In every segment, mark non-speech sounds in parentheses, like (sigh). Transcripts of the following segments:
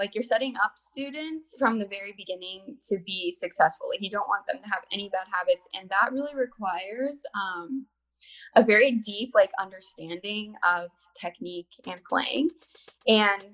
like you're setting up students from the very beginning to be successful. Like you don't want them to have any bad habits and that really requires um, a very deep like understanding of technique and playing. And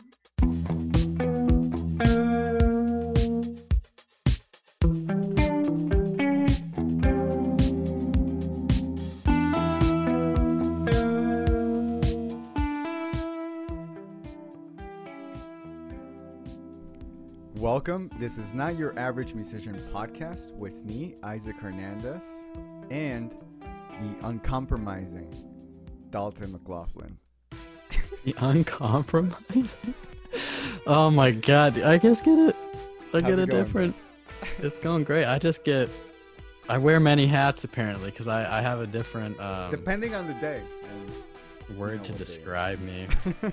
Welcome. This is Not Your Average Musician podcast with me, Isaac Hernandez, and the uncompromising Dalton McLaughlin. The uncompromising? Oh my god, I just get it. I How's get it a going? different. It's going great. I just get. I wear many hats apparently because I, I have a different um, Depending on the day. and- word know to describe me. (laughs)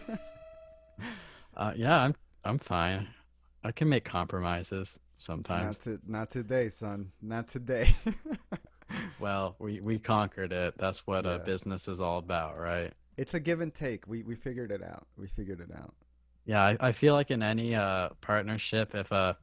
Uh, yeah, I'm I'm fine. I can make compromises not, sometimes. to, not today, son. Not today. (laughs) Well, we we conquered it. That's what Yeah. a business is all about, right? it's a give and take. We we figured it out. We figured it out. Yeah, I, I feel like in any uh partnership, if uh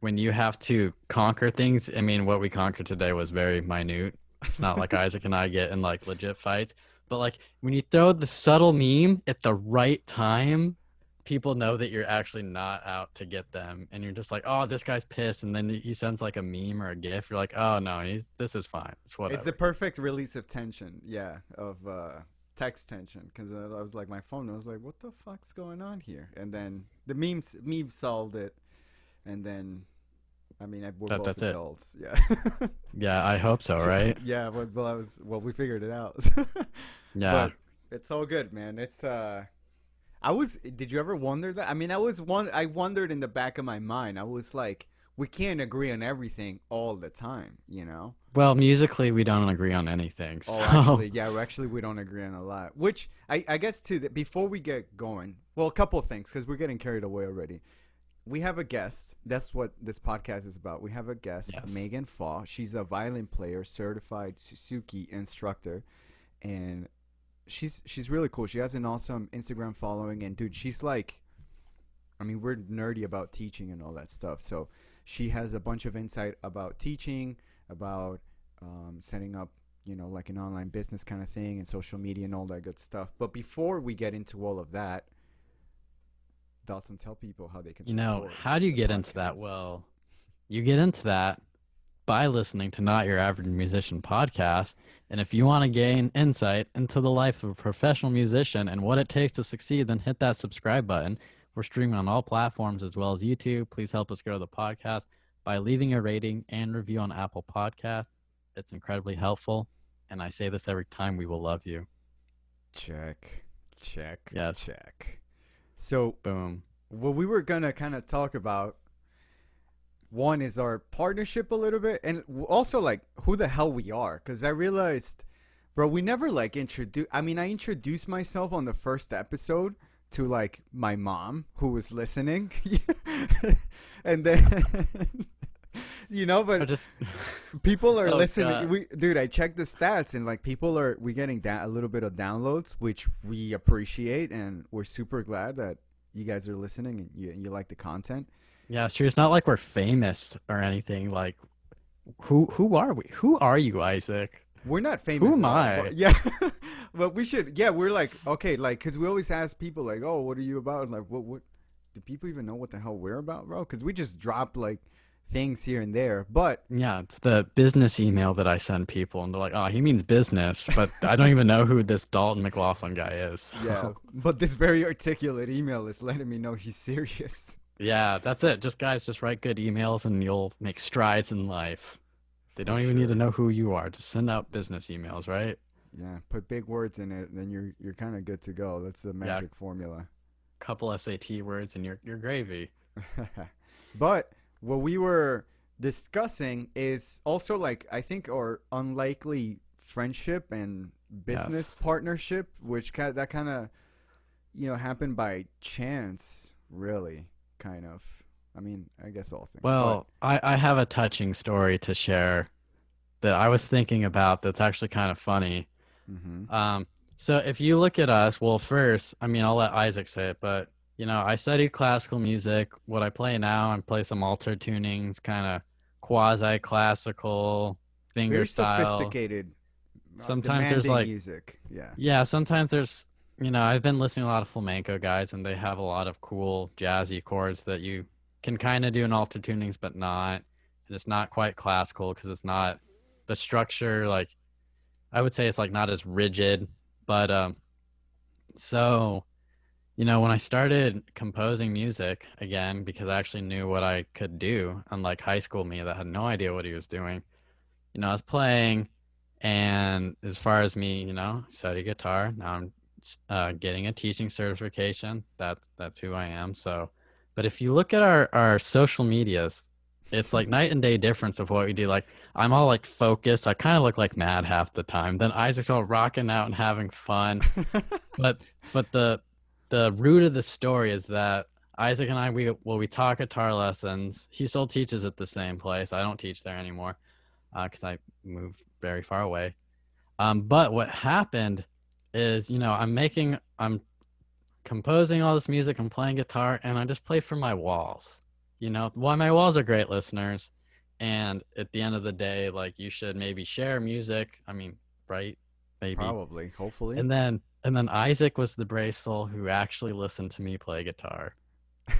when you have to conquer things, I mean, what we conquered today was very minute. It's not like (laughs) Isaac and I get in like legit fights, but like when you throw the subtle meme at the right time, people know that you're actually not out to get them, and you're just like, oh, this guy's pissed, and then he sends like a meme or a gif. You're like, oh no, he's this is fine. It's whatever. It's the perfect release of tension. Yeah, of uh, text tension. Because I was like, my phone. I was like, what the fuck's going on here? And then the memes memes solved it. And then, I mean, we're That- both that's it. adults. Yeah. (laughs) yeah, I hope so, right? yeah. Well, well, I was. Well, we figured it out. (laughs) Yeah. But it's all good, man. It's uh. I was. Did you ever wonder that? I mean, I was one. I wondered in the back of my mind. I was like, we can't agree on everything all the time, you know. Well, musically, we don't agree on anything. Oh, so. Oh, actually, yeah, (laughs) actually we don't agree on a lot. Which I, I guess too that before we get going, well, a couple of things because we're getting carried away already. We have a guest. That's what this podcast is about. We have a guest, Yes. Megan Faw. She's a violin player, certified Suzuki instructor, and she's she's really cool. She has an awesome Instagram following, and dude, she's like, I mean, we're nerdy about teaching and all that stuff. So she has a bunch of insight about teaching, about um, setting up, you know, like an online business kind of thing and social media and all that good stuff. But before we get into all of that, Dalton, tell people how they can. You know, how do you get into that? Well, you get into that by listening to Not Your Average Musician podcast. And if you want to gain insight into the life of a professional musician and what it takes to succeed, then hit that subscribe button. We're streaming on all platforms as well as YouTube. Please help us grow the podcast by leaving a rating and review on Apple Podcasts. It's incredibly helpful. And I say this every time we will love you. check, check, Yes. check. So Boom. what we were gonna kind of talk about one is our partnership a little bit and also like who the hell we are because i realized bro we never like introduce i mean i introduced myself on the first episode to like my mom who was listening (laughs) and then (laughs) you know I but just people are (laughs) Oh, listening God. we dude i checked the stats and like people are we getting da- a little bit of downloads which we appreciate and we're super glad that you guys are listening and you, you like the content Yeah, it's true. It's not like we're famous or anything. Like, who who are we? Who are you, Isaac? we're not famous Who am I? but- yeah (laughs) but we should yeah we're like okay like because we always ask people like oh what are you about like what what do people even know what the hell we're about bro because we just drop like things here and there but Yeah, it's the business email that I send people, and they're like, "Oh, he means business," but I don't even know who this Dalton McLaughlin guy is. (laughs) yeah but this very articulate email is letting me know he's serious yeah, that's it. Just guys, just write good emails, and you'll make strides in life. They don't even need to know who you are. Just send out business emails, right? Yeah, put big words in it, and then you're you're kind of good to go. That's the magic formula. Couple SAT words, and you're you're gravy. (laughs) but what we were discussing is also like I think our unlikely friendship and business Yes. partnership, which kind that kind of you know happened by chance, really, kind of. I mean, I guess all things. Well, I, I have a touching story to share that I was thinking about that's actually kind of funny. hmm Um, so if you look at us, well, first, I mean, I'll let Isaac say it, but you know, I studied classical music. What I play now, I play some alter tunings, kind of quasi classical finger Very style. sophisticated. uh, Sometimes there's, like- music. Yeah. Yeah, sometimes there's, you know, I've been listening to a lot of flamenco guys, and they have a lot of cool jazzy chords that you can kind of do in alter tunings, but not. And it's not quite classical because it's not the structure. Like, I would say it's like not as rigid, but um, so, you know, when I started composing music again, because I actually knew what I could do, unlike high school me that had no idea what he was doing, you know, I was playing and as far as me, you know, study guitar. Now I'm uh, getting a teaching certification. That's that's who I am. So, but if you look at our our social medias, it's like night and day difference of what we do. Like I'm all like focused. I kind of look like mad half the time. Then Isaac's all rocking out and having fun. (laughs) but but the the root of the story is that Isaac and I we well we talk guitar lessons. He still teaches at the same place. I don't teach there anymore because I moved very far away. Um, but what happened is, you know, I'm making, I'm composing all this music, I'm playing guitar, and I just play for my walls. You know, why my walls are great listeners. And at the end of the day, like you should maybe share music. I mean, right? Maybe. Probably. Hopefully. And then, and then Isaac was the brave soul who actually listened to me play guitar. (laughs)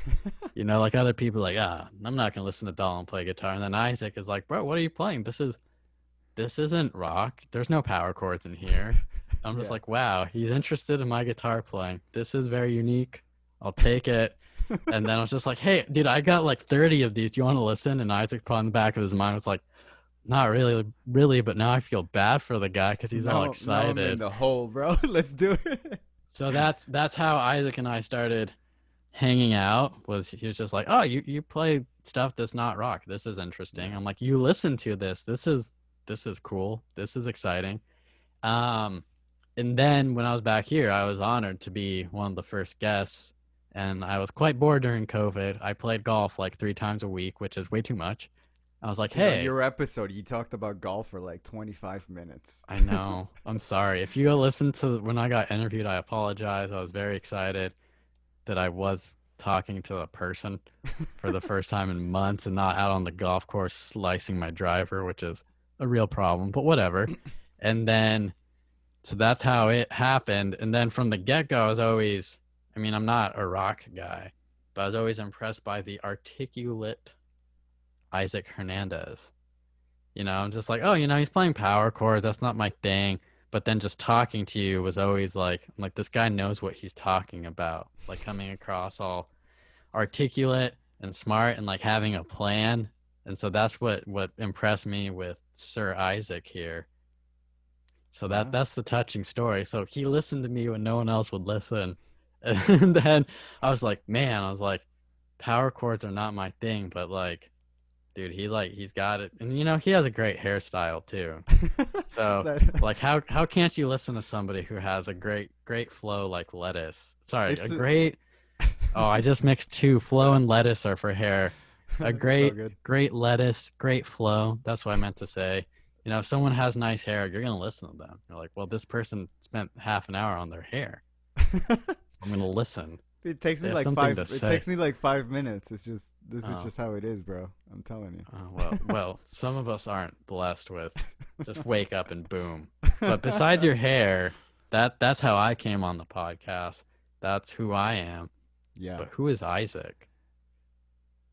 You know, like other people, like, ah, I'm not gonna listen to Dalton play guitar. And then Isaac is like, bro, what are you playing? This is, this isn't rock. There's no power chords in here. (laughs) I'm just Yeah. like, wow, he's interested in my guitar playing. This is very unique. I'll take it. (laughs) and then I was just like, hey, dude, I got like 30 of these. Do you want to listen? And Isaac put on the back of his mind was like, not really, really, but now I feel bad for the guy because he's Now- all now I'm excited. in the hole, bro. (laughs) Let's do it. So that's that's how Isaac and I started hanging out. Was he was just like, "Oh, you you play stuff that's not rock. This is interesting." I'm like, "You listen to this. This is this is cool. This is exciting." Um, and then when I was back here, I was honored to be one of the first guests, and I was quite bored during COVID. I played golf like three times a week, which is way too much. I was like, "Hey, your episode, you talked about golf for like 25 minutes. I know. I'm sorry. If you go listen to when I got interviewed, I apologize. I was very excited that I was talking to a person for the first time in months and not out on the golf course slicing my driver, which is a real problem, but whatever. And then, so that's how it happened. And then from the get go, I was always, I mean, I'm not a rock guy, but I was always impressed by the articulate Isaac Hernandez. You know, I'm just like, oh, you know, he's playing power chords. That's not my thing. But then just talking to you was always like, I'm like this guy knows what he's talking about. Like coming across all articulate and smart and like having a plan. And so that's what what impressed me with Sir Isaac here. So that Wow. that's the touching story. So he listened to me when no one else would listen. (laughs) And then I was like, man, I was like, power chords are not my thing, but like dude, he like he's got it. And you know, he has a great hairstyle too. (laughs) So That- (laughs) like how how can't you listen to somebody who has a great great flow like lettuce? Sorry, a a- great Oh, I just mixed two. Flow and lettuce are for hair. All great- good. Great lettuce, great flow. That's what I meant to say. You know, if someone has nice hair, you're gonna listen to them. You're like, well, this person spent half an hour on their hair. (laughs) So I'm gonna listen. it takes me There's like five. to It say. takes me like five minutes. It's just this is Oh. just how it is, bro. I'm telling you. Oh, well, well, some of us aren't blessed with (laughs) just wake up and boom. But besides (laughs) your hair, that that's how I came on the podcast. That's who I am. yeah. But who is Isaac?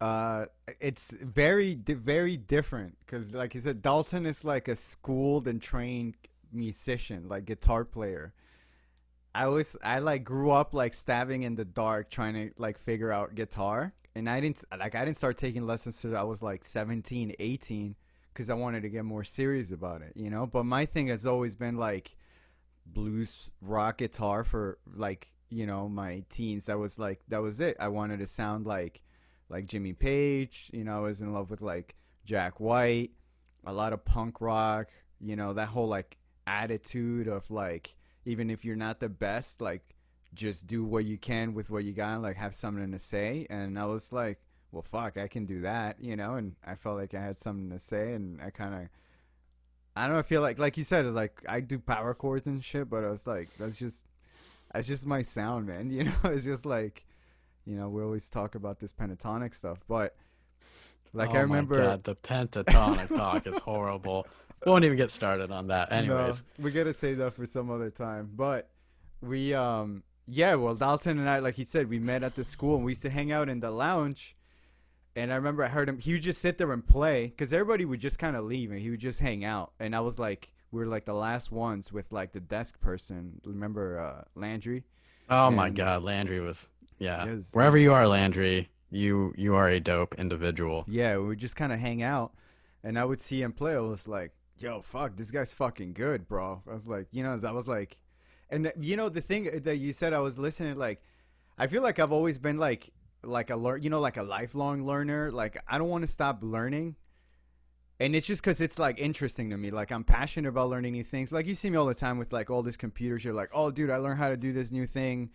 Uh, it's very very different because, like you said, Dalton is like a schooled and trained musician, like guitar player. I was I like grew up like stabbing in the dark trying to like figure out guitar, and I didn't like I didn't start taking lessons till I was like 17, 18 because I wanted to get more serious about it, you know. But my thing has always been like blues rock guitar for like you know my teens. That was like that was it. I wanted to sound like like Jimmy Page. You know, I was in love with like Jack White, a lot of punk rock. You know, that whole like attitude of like even if you're not the best, like just do what you can with what you got, like have something to say. And I was like, well, fuck, I can do that, you know. And I felt like I had something to say, and I kind of. I don't know, I feel like like you said, it's like I do power chords and shit, but I was like, that's just that's just my sound, man. (laughs) You know, it's just like You know, we always talk about this pentatonic stuff, but like oh I remember, God, the pentatonic talk is horrible. (laughs) Won't even get started on that. Anyways, no, we gotta save that for some other time. But we, um, yeah, well, Dalton and I, like he said, we met at the school and we used to hang out in the lounge. And I remember I heard him. He would just sit there and play because everybody would just kind of leave and he would just hang out. And I was like, we were like the last ones with like the desk person. Remember uh, Landry? oh my God, Landry was yeah. Was- Wherever you are, Landry, you you are a dope individual. Yeah, we just kind of hang out, and I would see him play. I was like, "Yo, fuck, this guy's fucking good, bro." I was like, you know, I was like, and uh, you know, the thing uh, that you said, I was listening. Like, I feel like I've always been like, like a lear- you know, like a lifelong learner. Like, I don't want to stop learning. And it's just because it's like interesting to me. Like I'm passionate about learning new things. Like you see me all the time with like all these computers. You're like, oh, dude, I learned how to do this new thing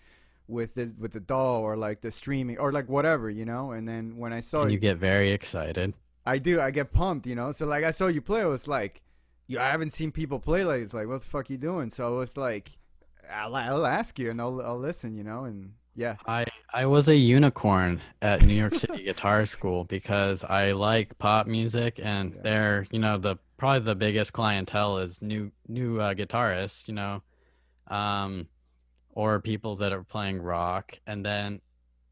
with this with the DAW or like the streaming or like whatever, you know. And then when I saw and it, you get very excited. I do. I get pumped, you know. So like I saw you play, I was like, you, I haven't seen people play like it's like what the fuck you doing?" So it's like, I'll, I'll ask you and I'll I'll listen, you know. And yeah, I I was a unicorn at New York City (laughs) Guitar School because I like pop music and Yeah. they're you know the probably the biggest clientele is new new uh, guitarists you know, um, or people that are playing rock and then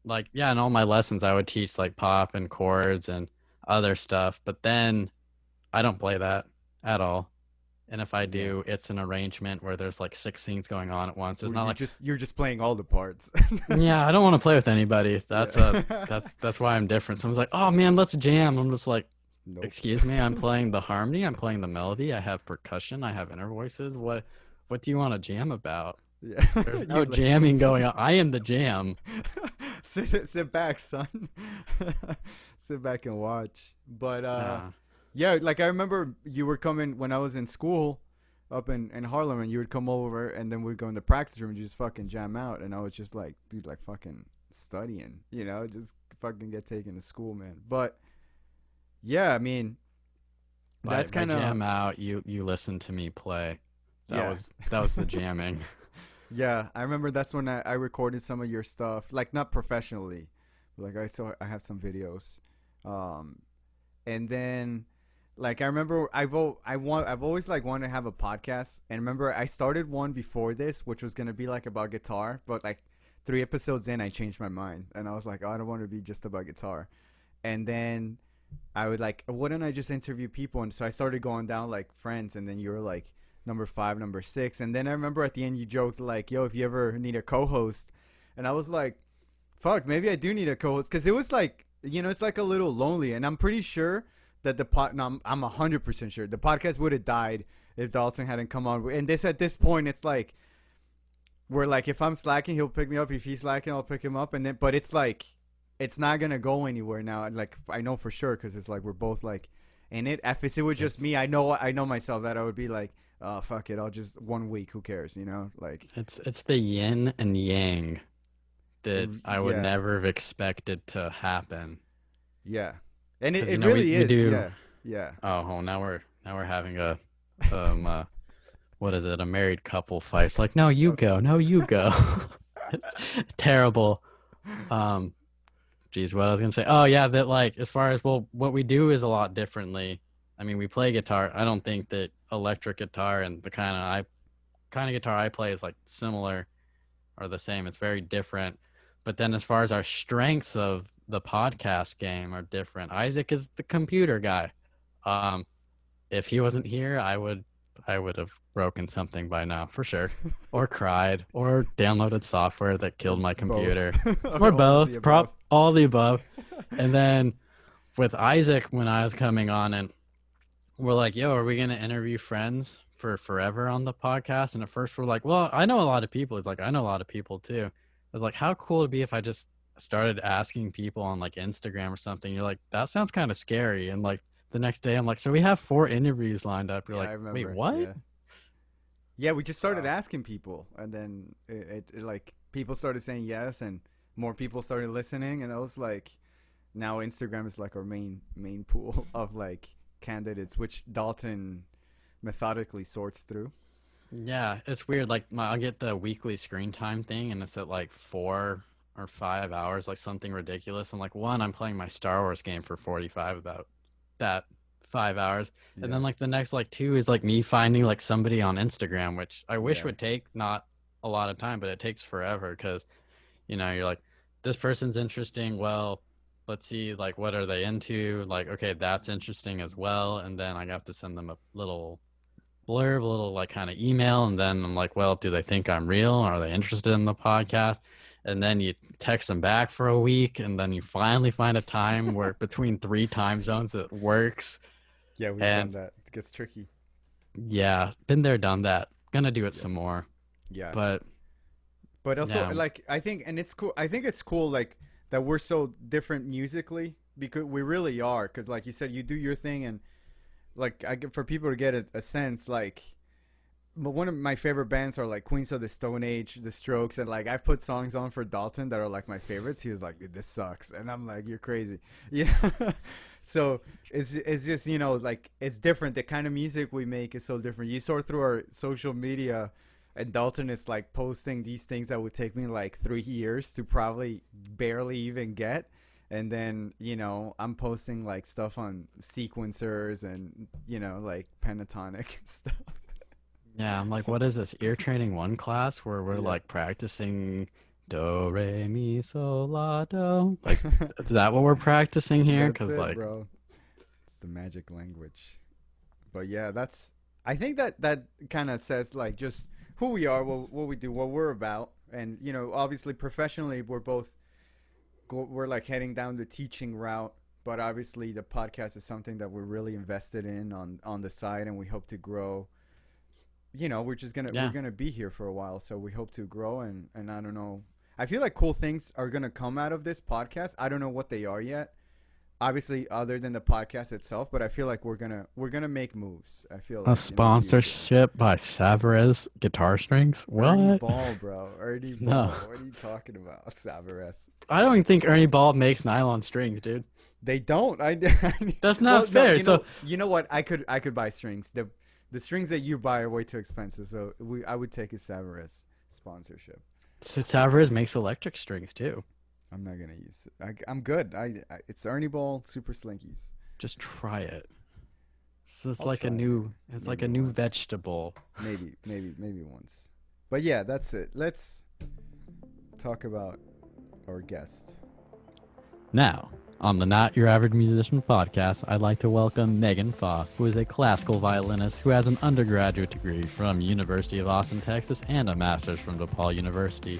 like yeah in all my lessons I would teach like pop and chords and other stuff but then I don't play that at all. And if I do, it's an arrangement where there's like six things going on at once. It's not like just you're just playing all the parts. yeah, I don't want to play with anybody. (laughs) That's Yeah. uh that's that's why I'm different. Someone's like, "Oh man, let's jam." I'm just like, Nope. "Excuse me, I'm (laughs) playing the harmony, I'm playing the melody, I have percussion, I have inner voices. What what do you want to jam about?" Yeah. There's (laughs) no jamming (laughs) going on. I am the jam. (laughs) sit sit back, son. sit back and watch. But uh Nah. Yeah, like I remember you were coming when I was in school up in, in Harlem and you would come over and then we'd go in the practice room and just fucking jam out and I was just like, dude, like fucking studying, you know, just fucking get taken to school, man. But yeah, I mean that's kind of jam out. You you listen to me play. That Yeah. was that was the jamming. Yeah, I remember that's when I, I recorded some of your stuff, like not professionally, like I saw I have some videos, um, and then like I remember I've I want I've always like wanted to have a podcast, and remember I started one before this, which was gonna be like about guitar, but like three episodes in I changed my mind, and I was like, oh, I don't want to be just about guitar, and then I would like, why don't I just interview people, and so I started going down like friends, and then you were like number five, number six. And then I remember at the end you joked like, "Yo, if you ever need a co-host," and I was like, "Fuck, maybe I do need a co-host," because it was like, you know, it's like a little lonely. And I'm pretty sure that the pod, no, I'm hundred percent sure the podcast would have died if Dalton hadn't come on. And this at this point, it's like, we're like, if I'm slacking, he'll pick me up. If he's slacking, I'll pick him up. And then, but it's like, it's not gonna go anywhere now. Like I know for sure because it's like we're both like in it. If it was just me, I know I know myself that I would be like, oh fuck it, I'll just one week. Who cares? You know, like It's it's the yin and yang that I would yeah. never have expected to happen. yeah, and it, it know, really we is. do- Yeah, yeah, Oh, well, now we're now we're having a um uh, what is it? A married couple fight. It's like, no, you go, no, you go. (laughs) it's terrible. Um, geez, what I was gonna say? Oh yeah, that like as far as well, what we do is a lot differently. I mean, we play guitar. I don't think that electric guitar and the kind of I kind of guitar I play is like similar or the same. It's very different. But then as far as our strengths of the podcast game are different. Isaac is the computer guy. Um, if he wasn't here, I would I would have broken something by now for sure, (laughs) or cried, or downloaded software that killed my computer, (laughs) Both. Or both. Prop all the above. And then with Isaac, when I was coming on, and we're like, "Yo, are we gonna interview friends for forever on the podcast?" And at first, we're like, "Well, I know a lot of people." He's like, "I know a lot of people too." I was like, "How cool would it be if I just started asking people on like Instagram or something?" You're like, "That sounds kind of scary." And like the next day, I'm like, "So we have four interviews lined up." You're Yeah, like, "Wait, what?" Yeah. Yeah, we just started Wow. asking people, and then it, it, it like people started saying yes, and more people started listening, and I was like, now Instagram is like our main main pool (laughs) of like candidates, which Dalton methodically sorts through. Yeah, it's weird. Like my, I'll get the weekly screen time thing, and it's at like four or five hours, like something ridiculous. And like one, I'm playing my Star Wars game for 45 about that five hours. Yeah. And then like the next like two is like me finding like somebody on Instagram, which I wish Yeah. would take not a lot of time, but it takes forever because, you know, you're like, this person's interesting. Well, let's see, like, what are they into? Like, okay, that's interesting as well. And then I have to send them a little blurb, a little like kind of email. And then I'm like, well, do they think I'm real? Are they interested in the podcast? And then you text them back for a week. And then you finally find a time where (laughs) between three time zones it works. yeah, we've and- done that. It gets tricky. Yeah, been there, done that. Gonna do it Yeah. some more. Yeah. But But also, Yeah. like, I think, and it's cool. I think it's cool, like, that we're so different musically because we really are. Because, like you said, you do your thing, and like, I get for people to get a, a sense, like, but one of my favorite bands are like Queens of the Stone Age, The Strokes, and like I've put songs on for Dalton that are like my favorites. He was like, "Dude, "This sucks," and I'm like, "You're crazy," (laughs) yeah. so it's it's just you know like it's different. The kind of music we make is so different. You saw through our social media, and Dalton is like posting these things that would take me like three years to probably barely even get. And then you know I'm posting like stuff on sequencers and you know like pentatonic (laughs) stuff. yeah, I'm like, what is this? Ear training one class where we're Yeah. like practicing do, re, mi, sol, la, do. Like, is that what we're practicing (laughs) here? Because, like, bro, it's the magic language. But yeah, that's. I think that that kind of says like just who we are, what what we do, what we're about, and you know, obviously professionally, we're both. Go, we're like heading down the teaching route, but obviously the podcast is something that we're really invested in on on the side, and we hope to grow. You know, we're just gonna Yeah. we're gonna be here for a while, so we hope to grow, and and I don't know. I feel like cool things are gonna come out of this podcast. I don't know what they are yet obviously other than the podcast itself but i feel like we're gonna we're gonna make moves i feel like a in the future. sponsorship by Savarez guitar strings? What Ernie ball bro Ernie (laughs) No. ball what are you talking about Savarez I don't even think Ernie Ball makes nylon strings, dude. they don't i, (laughs) That's Well, not no, fair. you so, know, you know what i could i could buy strings the the strings that you buy are way too expensive so we i would take a Savarez sponsorship so Savarez makes electric strings too. I'm not gonna use it I, i'm good I, I it's ernie ball super slinkies Just try it. So it's I'll like a it. new, it's like a new once. vegetable. maybe maybe maybe once but yeah that's it let's talk about our guest Now, on the Not Your Average Musician podcast, I'd like to welcome Megan Fa, who is a classical violinist who has an undergraduate degree from University of Austin, Texas, and a master's from DePaul University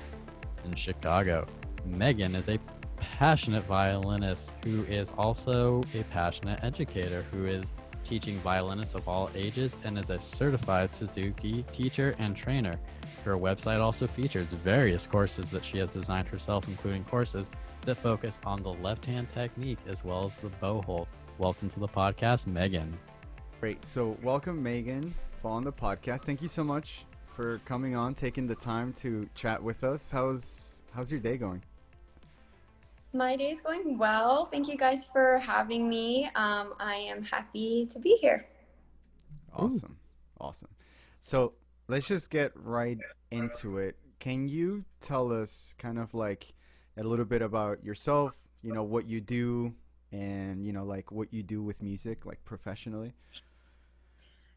in Chicago. Megan is a passionate violinist who is also a passionate educator who is teaching violinists of all ages and is a certified Suzuki teacher and trainer. Her website also features various courses that she has designed herself, including courses that focus on the left hand technique as well as the bow hold. Welcome to the podcast, Megan. Great. So, welcome, Megan, on the podcast. Thank you so much for coming on, taking the time to chat with us. How's how's your day going? My day is going well. Thank you guys for having me. Um, I am happy to be here. Awesome, awesome. So, let's just get right into it. Can you tell us kind of like a little bit about yourself? You know what you do, and you know like what you do with music, like professionally.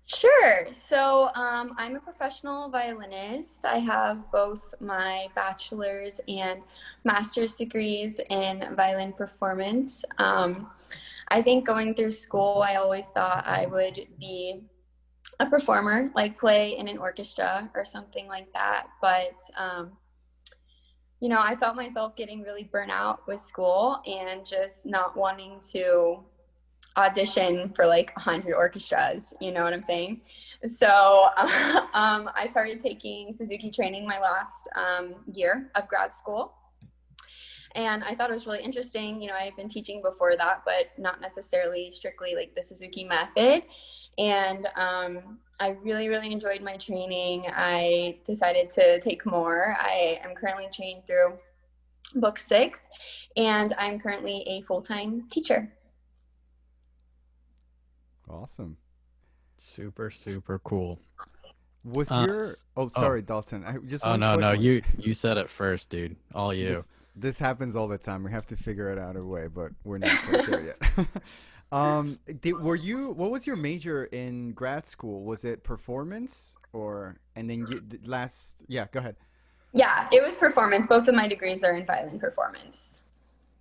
Sure. So um, I'm a professional violinist. I have both my bachelor's and master's degrees in violin performance. Um, I think going through school, I always thought I would be a performer, like play in an orchestra or something like that. But, um, you know, I felt myself getting really burnt out with school and just not wanting to audition for like 100 orchestras you know what i'm saying? So (laughs) um, i started taking suzuki training my last um, year of grad school. And i thought it was really interesting you know i've been teaching before that but not necessarily strictly like the suzuki method. And um, i really really enjoyed my training. I decided to take more. I am currently trained through book six and i'm currently a full-time teacher Awesome. Super, super cool. Was Uh, your oh sorry Dalton I just oh no, no, one. you you said it first, dude. All you. This- this happens all the time. We have to figure it out a way, but we're not quite there yet. (laughs) um, did, were you? What was your major in grad school? Was it performance or? And then you last? Yeah, go ahead. Yeah, it was performance. Both of my degrees are in violin performance.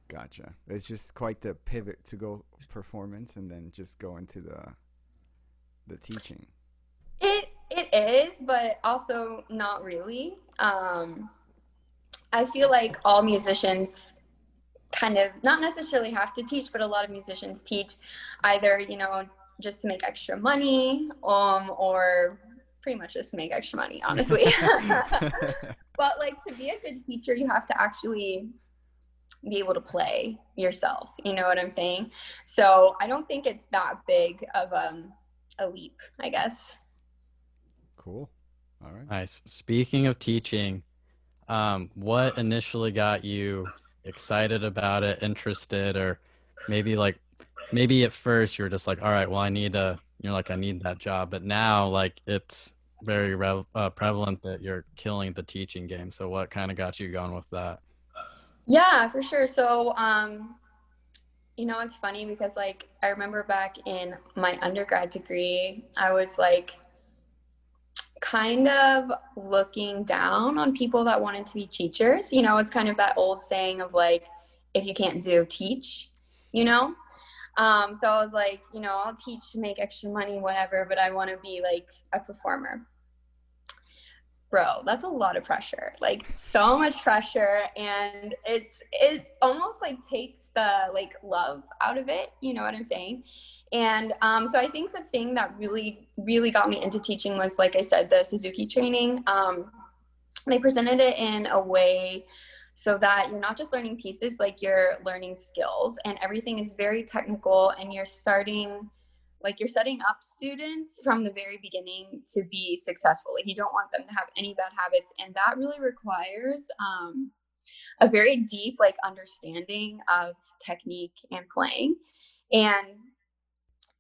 Gotcha. It's just quite the pivot to go performance and then just go into the the teaching. It it is, but also not really. Um, I feel like all musicians kind of not necessarily have to teach, but a lot of musicians teach either, you know, just to make extra money, um, or pretty much just to make extra money, honestly. (laughs) (laughs) but like to be a good teacher, you have to actually be able to play yourself. You know what I'm saying? So I don't think it's that big of um, a leap, I guess. Cool. All right. Nice. Speaking of teaching, um, what initially got you excited about it, interested, or maybe like maybe at first you were just like, all right, well, I need a, you're like, I need that job, but now like it's very re- uh, prevalent that you're killing the teaching game. So what kind of got you going with that? Yeah, for sure. So, um, you know, it's funny because like I remember back in my undergrad degree, I was like kind of looking down on people that wanted to be teachers. You know, it's kind of that old saying of like, if you can't do, teach, you know? Um, so I was like, you know, I'll teach to make extra money, whatever, but I want to be like a performer bro that's a lot of pressure like so much pressure and it's it almost like takes the like love out of it you know what i'm saying? And um, so i think the thing that really really got me into teaching was like i said the suzuki training. Um, they presented it in a way so that you're not just learning pieces like you're learning skills and everything is very technical and you're starting like you're setting up students from the very beginning to be successful. Like you don't want them to have any bad habits and that really requires um, a very deep like understanding of technique and playing. And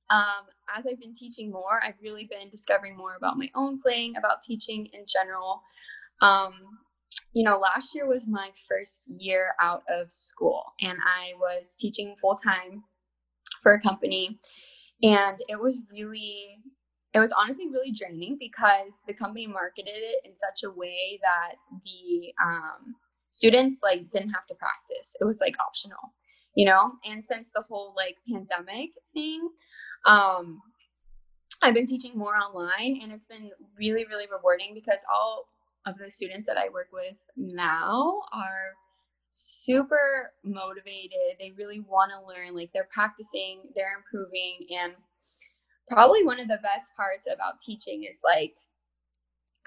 um, as i've been teaching more i've really been discovering more about my own playing about teaching in general. Um, you know last year was my first year out of school and i was teaching full time for a company and it was really it was honestly really draining because the company marketed it in such a way that the um, students like didn't have to practice. It was like optional you know? And since the whole like pandemic thing um i've been teaching more online and it's been really really rewarding because all of the students that i work with now are super motivated. They really want to learn. Like they're practicing, they're improving. And probably one of the best parts about teaching is like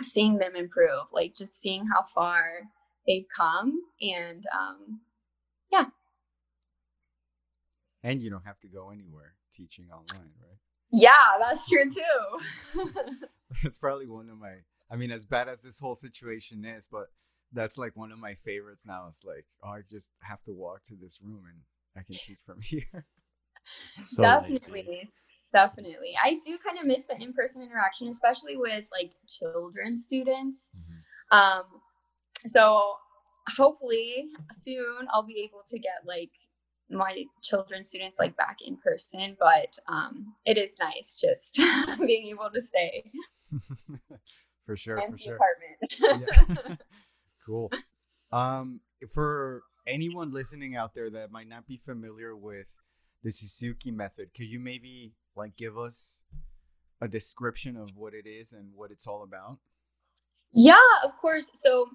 seeing them improve, like just seeing how far they've come. And um, yeah. And you don't have to go anywhere teaching online, right? Yeah, that's true too. (laughs) It's probably one of my, I mean, as bad as this whole situation is, but that's like one of my favorites now. It's like, oh, I just have to walk to this room and I can teach from (laughs) here. so definitely. Lazy. Definitely. I do kind of miss the in person interaction, especially with like children students. Mm-hmm. Um, so hopefully soon I'll be able to get like my children students like back in person, but um, it is nice just (laughs) being able to stay. (laughs) for sure. And for sure. apartment. Cool. Um, for anyone listening out there that might not be familiar with the Suzuki method, could you maybe like give us a description of what it is and what it's all about? Yeah, of course. So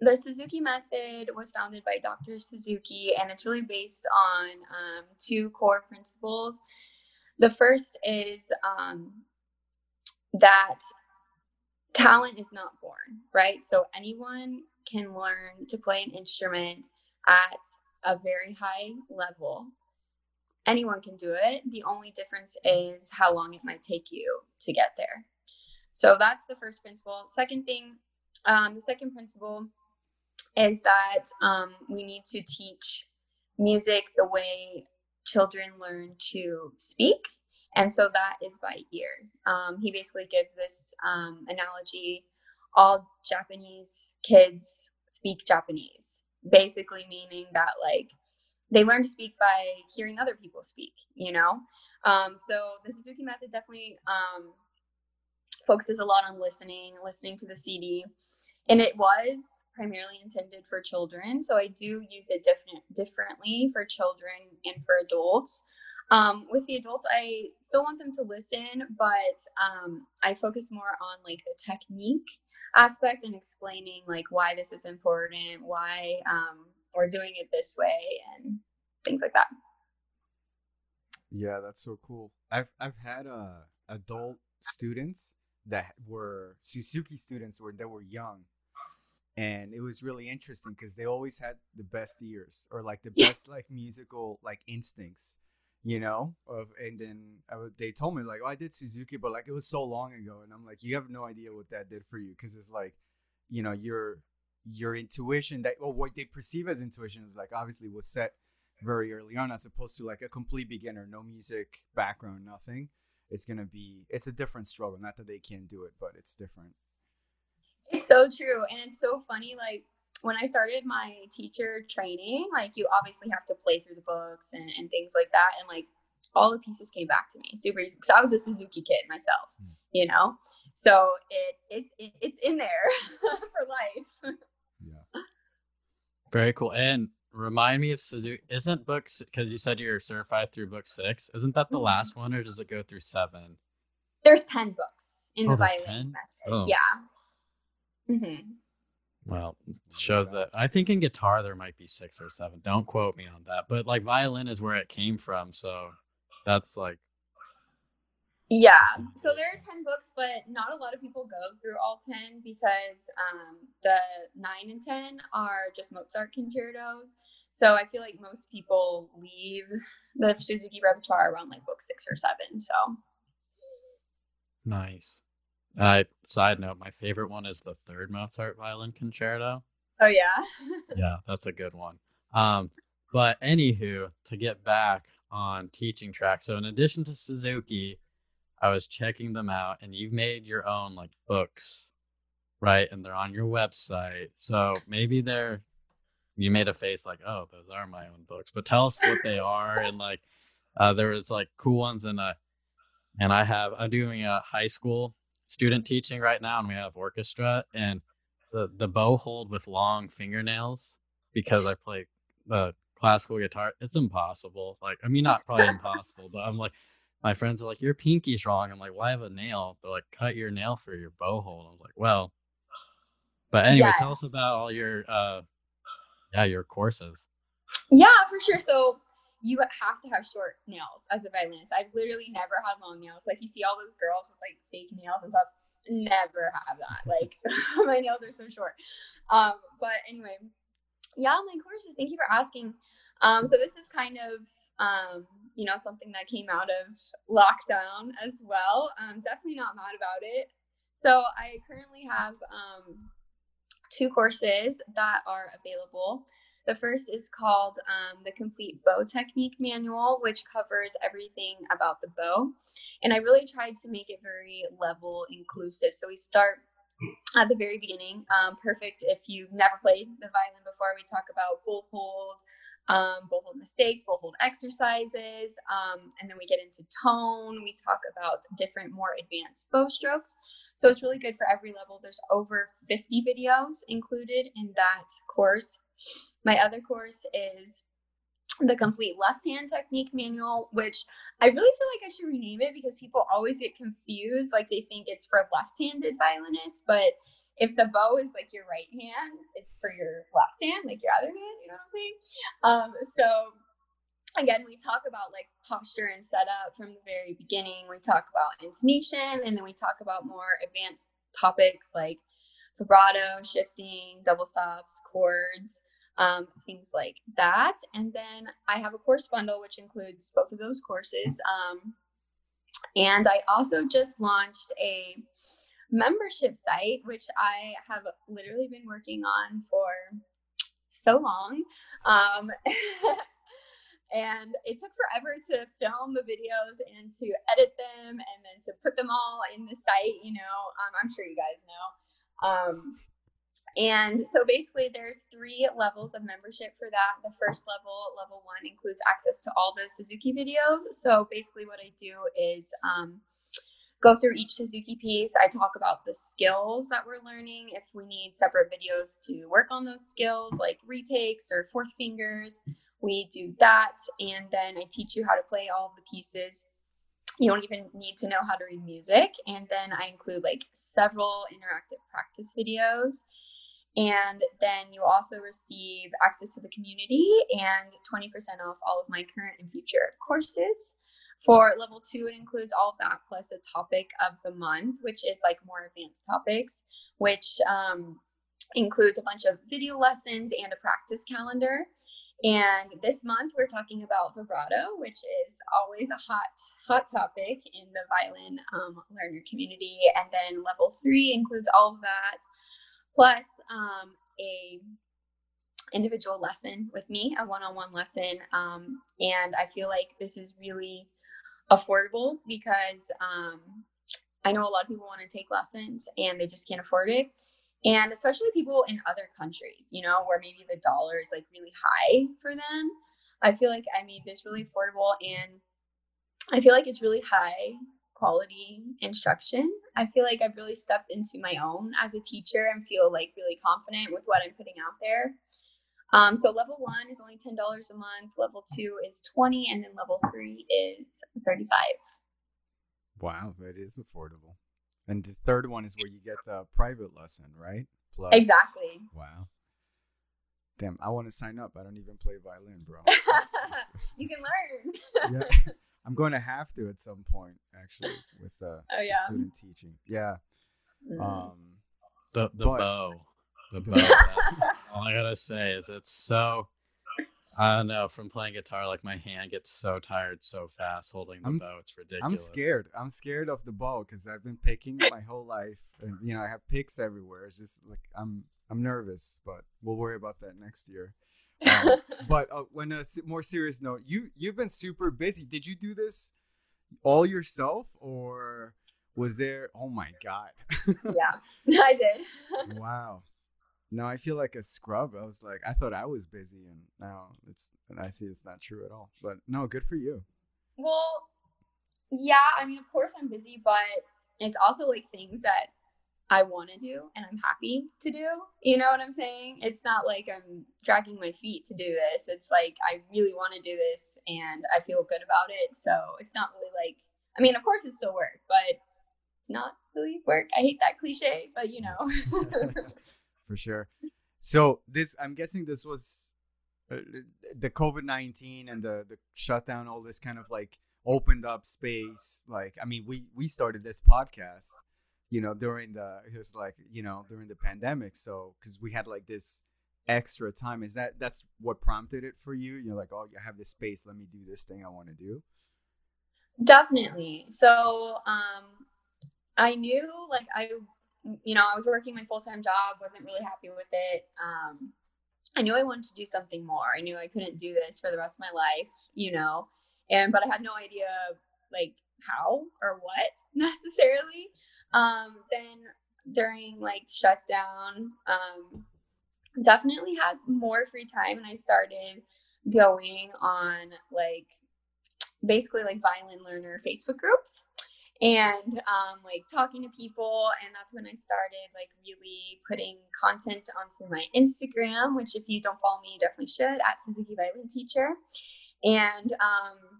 the Suzuki method was founded by Dr. Suzuki, and it's really based on um, two core principles. The first is um, that talent is not born, right? So anyone can learn to play an instrument at a very high level. Anyone can do it. The only difference is how long it might take you to get there. So that's the first principle. Second thing, um, the second principle is that um, we need to teach music the way children learn to speak and so that is by ear. Um, he basically gives this um, analogy all Japanese kids speak Japanese, basically meaning that like they learn to speak by hearing other people speak, you know? Um, so the Suzuki method definitely um, focuses a lot on listening, listening to the CD. And it was primarily intended for children. So I do use it different differently for children and for adults. Um, with the adults, I still want them to listen, but um, I focus more on like the technique aspect and explaining like why this is important, why um, we're doing it this way, and things like that. Yeah, that's so cool. I've I've had uh, adult students that were Suzuki students were that were young, and it was really interesting because they always had the best ears or like the best like musical like instincts you know of and then was, they told me like oh i did suzuki but like it was so long ago. And i'm like you have no idea what that did for you. Because it's like you know your your intuition that or what they perceive as intuition is like obviously was set very early on as opposed to like a complete beginner no music background nothing. It's gonna be it's a different struggle. Not that they can't do it but it's different. It's so true and it's so funny like when I started my teacher training, like you obviously have to play through the books and, and things like that. And like all the pieces came back to me super easy because I was a Suzuki kid myself, mm. you know? So it it's it, it's in there (laughs) for life. yeah. Very cool. And remind me of Suzuki isn't books because you said you're certified through book six. Isn't that the mm-hmm. last one or does it go through seven? There's ten books in oh, the violin method. Oh. Yeah. Mm-hmm. Well, shows that I think in guitar there might be six or seven. Don't quote me on that, but like violin is where it came from, so that's like. Yeah, so there are ten books, but not a lot of people go through all ten because um, the nine and ten are just Mozart concertos. So I feel like most people leave the Suzuki repertoire around like book six or seven. So. Nice. Uh, side note, my favorite one is the third Mozart violin concerto. Oh yeah. (laughs) yeah, that's a good one. Um, but anywho, to get back on teaching track. So in addition to Suzuki, I was checking them out, and you've made your own like books, right? And they're on your website. So maybe they're you made a face like, oh, those are my own books. But tell us what they are, and like, uh, there was like cool ones and a, and I have I'm doing a high school student teaching right now and we have orchestra and the the bow hold with long fingernails because I play the classical guitar, it's impossible. Like I mean not probably impossible, but I'm like my friends are like, Your pinky's wrong. I'm like, Why well, have a nail? They're like, cut your nail for your bow hold. I'm like, Well but anyway, yeah. tell us about all your uh yeah, your courses. Yeah, for sure. So you have to have short nails as a violinist. I've literally never had long nails. Like you see all those girls with like fake nails and stuff. Never have that. (laughs) Like (laughs) my nails are so short. Um, but anyway, yeah, my courses. Thank you for asking. Um, so this is kind of um, you know something that came out of lockdown as well. I'm definitely not mad about it. So I currently have um, two courses that are available. The first is called um, the Complete Bow Technique Manual, which covers everything about the bow. And I really tried to make it very level inclusive. So we start at the very beginning. Um, perfect if you've never played the violin before. We talk about bow hold, um, bow hold mistakes, bow hold exercises, um, and then we get into tone. We talk about different, more advanced bow strokes. So it's really good for every level. There's over 50 videos included in that course. My other course is the complete left hand technique manual, which I really feel like I should rename it because people always get confused. Like they think it's for left handed violinists, but if the bow is like your right hand, it's for your left hand, like your other hand, you know what I'm saying? Um, so again, we talk about like posture and setup from the very beginning. We talk about intonation and then we talk about more advanced topics like vibrato, shifting, double stops, chords um, things like that. And then I have a course bundle, which includes both of those courses. Um, and I also just launched a membership site, which I have literally been working on for so long. Um, (laughs) and it took forever to film the videos and to edit them and then to put them all in the site. You know, um, I'm sure you guys know. Um, And so basically, there's three levels of membership for that. The first level, level one, includes access to all the Suzuki videos. So basically, what I do is um, go through each Suzuki piece. I talk about the skills that we're learning. If we need separate videos to work on those skills, like retakes or fourth fingers, we do that. And then I teach you how to play all the pieces you don't even need to know how to read music. And then I include like several interactive practice videos. And then you also receive access to the community and 20% off all of my current and future courses. For level two, it includes all of that plus a topic of the month, which is like more advanced topics, which um, includes a bunch of video lessons and a practice calendar. And this month we're talking about vibrato, which is always a hot, hot topic in the violin um, learner community. And then level three includes all of that, plus um, a individual lesson with me, a one-on-one lesson. Um, and I feel like this is really affordable because um, I know a lot of people want to take lessons and they just can't afford it and especially people in other countries you know where maybe the dollar is like really high for them i feel like i made this really affordable and i feel like it's really high quality instruction i feel like i've really stepped into my own as a teacher and feel like really confident with what i'm putting out there um, so level one is only $10 a month level two is 20 and then level three is 35 wow that is affordable and the third one is where you get the private lesson, right? Plus, exactly. Wow. Damn, I want to sign up. I don't even play violin, bro. (laughs) you can (laughs) learn. yeah, (laughs) I'm going to have to at some point, actually, with uh, (laughs) oh, yeah. student teaching. Yeah. Mm. Um, the the but, bow, the bow. all I gotta say is it's so I don't know. From playing guitar, like my hand gets so tired so fast holding the I'm, bow. It's ridiculous. I'm scared. I'm scared of the bow because I've been picking my whole life, and you know I have picks everywhere. It's just like I'm I'm nervous, but we'll worry about that next year. Um, (laughs) but uh, when a more serious note, you you've been super busy. Did you do this all yourself, or was there? Oh my god! (laughs) yeah, (laughs) I did. wow. No, I feel like a scrub. I was like, I thought I was busy, and now it's, and I see it's not true at all. But no, good for you. Well, yeah, I mean, of course I'm busy, but it's also like things that I want to do and I'm happy to do. You know what I'm saying? It's not like I'm dragging my feet to do this. It's like I really want to do this and I feel good about it. So it's not really like, I mean, of course it's still work, but it's not really work. I hate that cliche, but you know. (laughs) (laughs) for sure. So this, I'm guessing this was uh, the COVID nineteen and the the shutdown. All this kind of like opened up space. Like, I mean, we we started this podcast, you know, during the it was like you know during the pandemic. So because we had like this extra time, is that that's what prompted it for you? You're like, oh, you have this space. Let me do this thing I want to do. Definitely. So, um, I knew like I you know, I was working my full time job, wasn't really happy with it. Um, I knew I wanted to do something more. I knew I couldn't do this for the rest of my life, you know, and but I had no idea like how or what (laughs) necessarily. Um, then during like shutdown, um, definitely had more free time, and I started going on like basically like violin learner Facebook groups and um, like talking to people. And that's when i started like really putting content onto my instagram which if you don't follow me you definitely should at suzuki violin teacher. And um,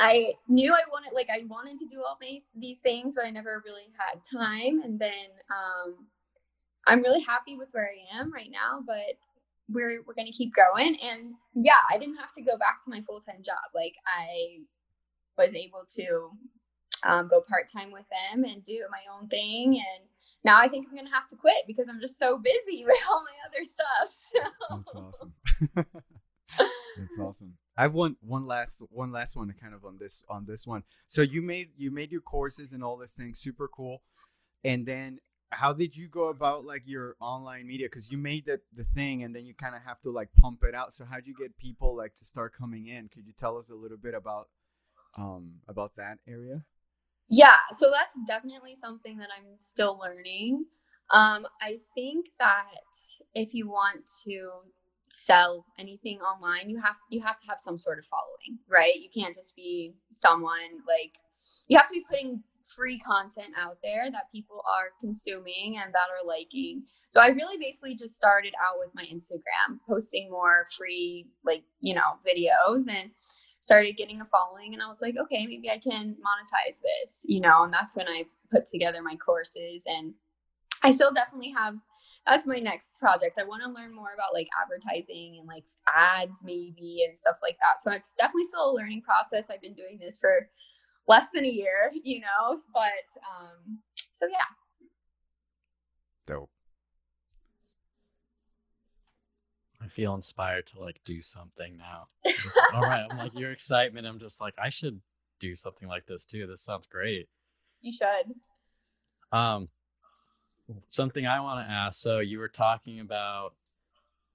i knew i wanted like i wanted to do all these these things but i never really had time and then um, i'm really happy with where i am right now but we're we're going to keep going and yeah i didn't have to go back to my full-time job like i was able to um, go part time with them and do my own thing. And now I think I'm gonna have to quit because I'm just so busy (laughs) with all my other stuff. So. That's awesome. (laughs) That's (laughs) awesome. I have one one last one last one kind of on this on this one. So you made you made your courses and all this thing super cool. And then how did you go about like your online media because you made the, the thing and then you kind of have to like pump it out so how'd you get people like to start coming in could you tell us a little bit about um about that area yeah, so that's definitely something that I'm still learning. Um, I think that if you want to sell anything online, you have you have to have some sort of following, right? You can't just be someone like you have to be putting free content out there that people are consuming and that are liking. So I really basically just started out with my Instagram, posting more free like, you know, videos and started getting a following and I was like, okay, maybe I can monetize this, you know, and that's when I put together my courses and I still definitely have that's my next project. I want to learn more about like advertising and like ads maybe and stuff like that. So it's definitely still a learning process. I've been doing this for less than a year, (laughs) you know, but um so yeah. Dope. I feel inspired to like do something now. Like, All right, I'm like your excitement. I'm just like I should do something like this too. This sounds great. You should. Um, something I want to ask. So you were talking about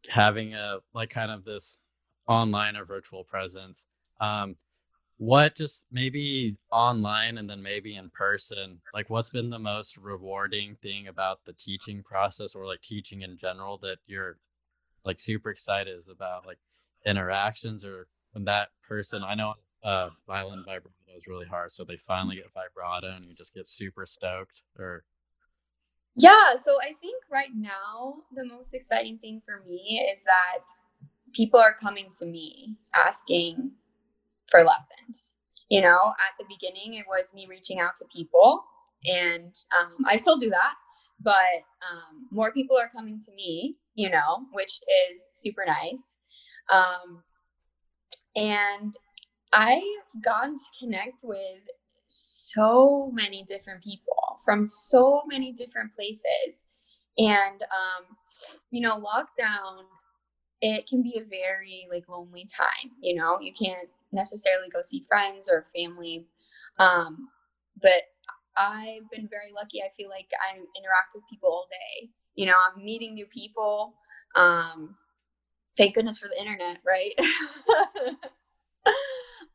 having a like kind of this online or virtual presence. Um, what just maybe online and then maybe in person like what's been the most rewarding thing about the teaching process or like teaching in general that you're like super excited about like interactions or when that person i know uh violin vibrato is really hard so they finally get vibrato and you just get super stoked or Yeah, so I think right now the most exciting thing for me is that people are coming to me asking for lessons. You know, at the beginning, it was me reaching out to people, and um, I still do that, but um, more people are coming to me, you know, which is super nice. Um, and I've gotten to connect with so many different people from so many different places. And, um, you know, lockdown, it can be a very like lonely time, you know, you can't necessarily go see friends or family. Um, but I've been very lucky. I feel like I interact with people all day. You know, I'm meeting new people. Um, thank goodness for the internet, right? (laughs)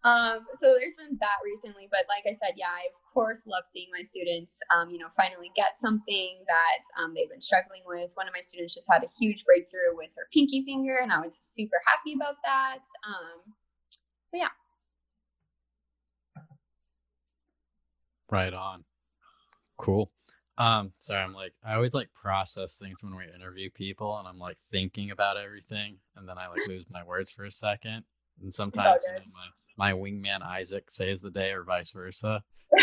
um, so there's been that recently, but like I said, yeah, I of course love seeing my students, um, you know, finally get something that um, they've been struggling with. One of my students just had a huge breakthrough with her pinky finger, and I was super happy about that. Um, so yeah. right on cool um sorry i'm like i always like process things when we interview people and i'm like thinking about everything and then i like lose my words for a second and sometimes you know, my, my wingman isaac saves the day or vice versa (laughs)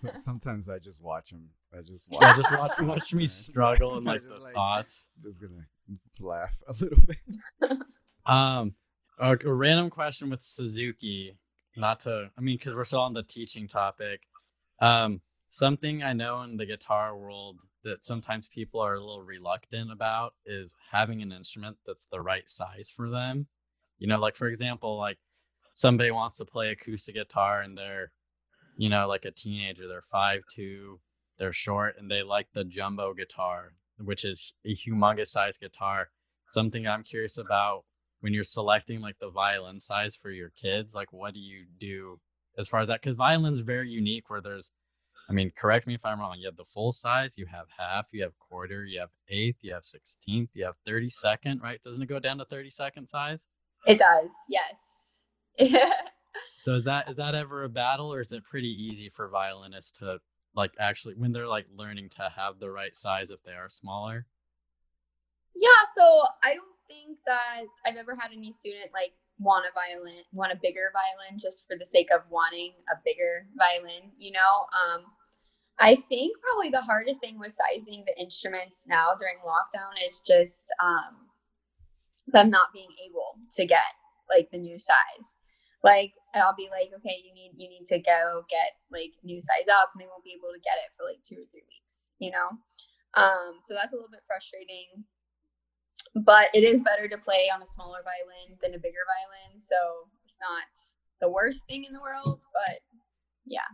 So, sometimes I just watch him. I just watch. yeah just watch, watch me struggle and (laughs) like just, the like- thoughts Just gonna laugh a little bit. (laughs) Um, a, a random question with Suzuki, not to, I mean, because we're still on the teaching topic. Um, something I know in the guitar world that sometimes people are a little reluctant about is having an instrument that's the right size for them. You know, like for example, like somebody wants to play acoustic guitar and they're, you know, like a teenager, they're five two, they're short, and they like the jumbo guitar, which is a humongous size guitar. Something I'm curious about when you're selecting like the violin size for your kids, like what do you do as far as that? Because violin's very unique where there's I mean, correct me if I'm wrong. You have the full size, you have half, you have quarter, you have eighth, you have sixteenth, you have thirty second, right? Doesn't it go down to thirty second size? It does, yes. (laughs) So is that is that ever a battle or is it pretty easy for violinists to like actually when they're like learning to have the right size if they are smaller? yeah, so I don't think that I've ever had any student like want a violin, want a bigger violin just for the sake of wanting a bigger violin, you know? Um, I think probably the hardest thing with sizing the instruments now during lockdown is just um, them not being able to get like the new size. Like I'll be like, okay, you need you need to go get like new size up, and they won't be able to get it for like two or three weeks, you know. Um, so that's a little bit frustrating. But it is better to play on a smaller violin than a bigger violin, so it's not the worst thing in the world. But yeah,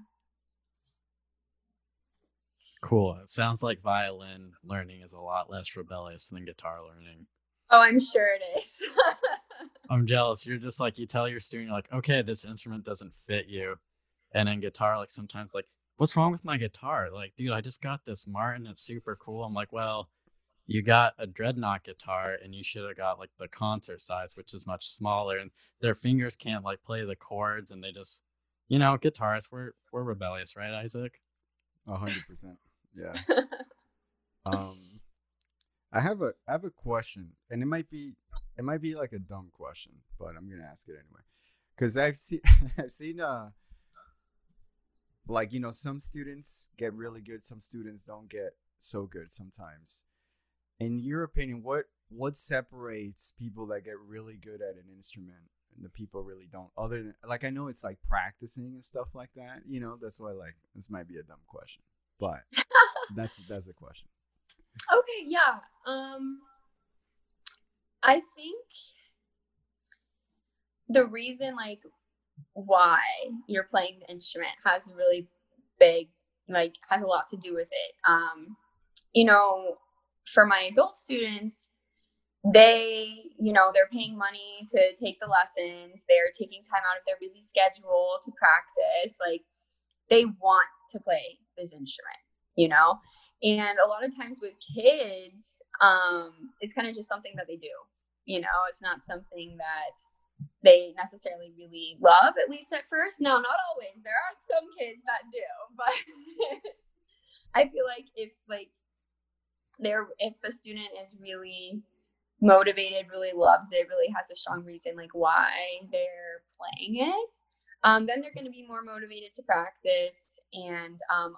Cool. It sounds like violin learning is a lot less rebellious than guitar learning. Oh, I'm sure it is. (laughs) I'm jealous. You're just like you tell your student, you're like, okay, this instrument doesn't fit you. And in guitar, like sometimes like what's wrong with my guitar? Like, dude, I just got this Martin. It's super cool. I'm like, well, you got a dreadnought guitar and you should have got like the concert size, which is much smaller. And their fingers can't like play the chords and they just, you know, guitarists, we're, we're rebellious, right, Isaac? A hundred percent. Yeah. (laughs) um, I have a I have a question, and it might be it might be like a dumb question, but I'm gonna ask it anyway, because I've seen (laughs) I've seen uh like you know some students get really good, some students don't get so good sometimes. In your opinion, what what separates people that get really good at an instrument and the people really don't? Other than like I know it's like practicing and stuff like that. You know, that's why like this might be a dumb question, but (laughs) that's that's a question. Okay, yeah. Um I think the reason like why you're playing the instrument has really big like has a lot to do with it. Um you know, for my adult students, they, you know, they're paying money to take the lessons, they're taking time out of their busy schedule to practice. Like they want to play this instrument, you know? And a lot of times with kids, um, it's kind of just something that they do. You know, it's not something that they necessarily really love, at least at first. No, not always. There are some kids that do, (laughs) but I feel like if like there if the student is really motivated, really loves it, really has a strong reason like why they're playing it, um, then they're going to be more motivated to practice and um,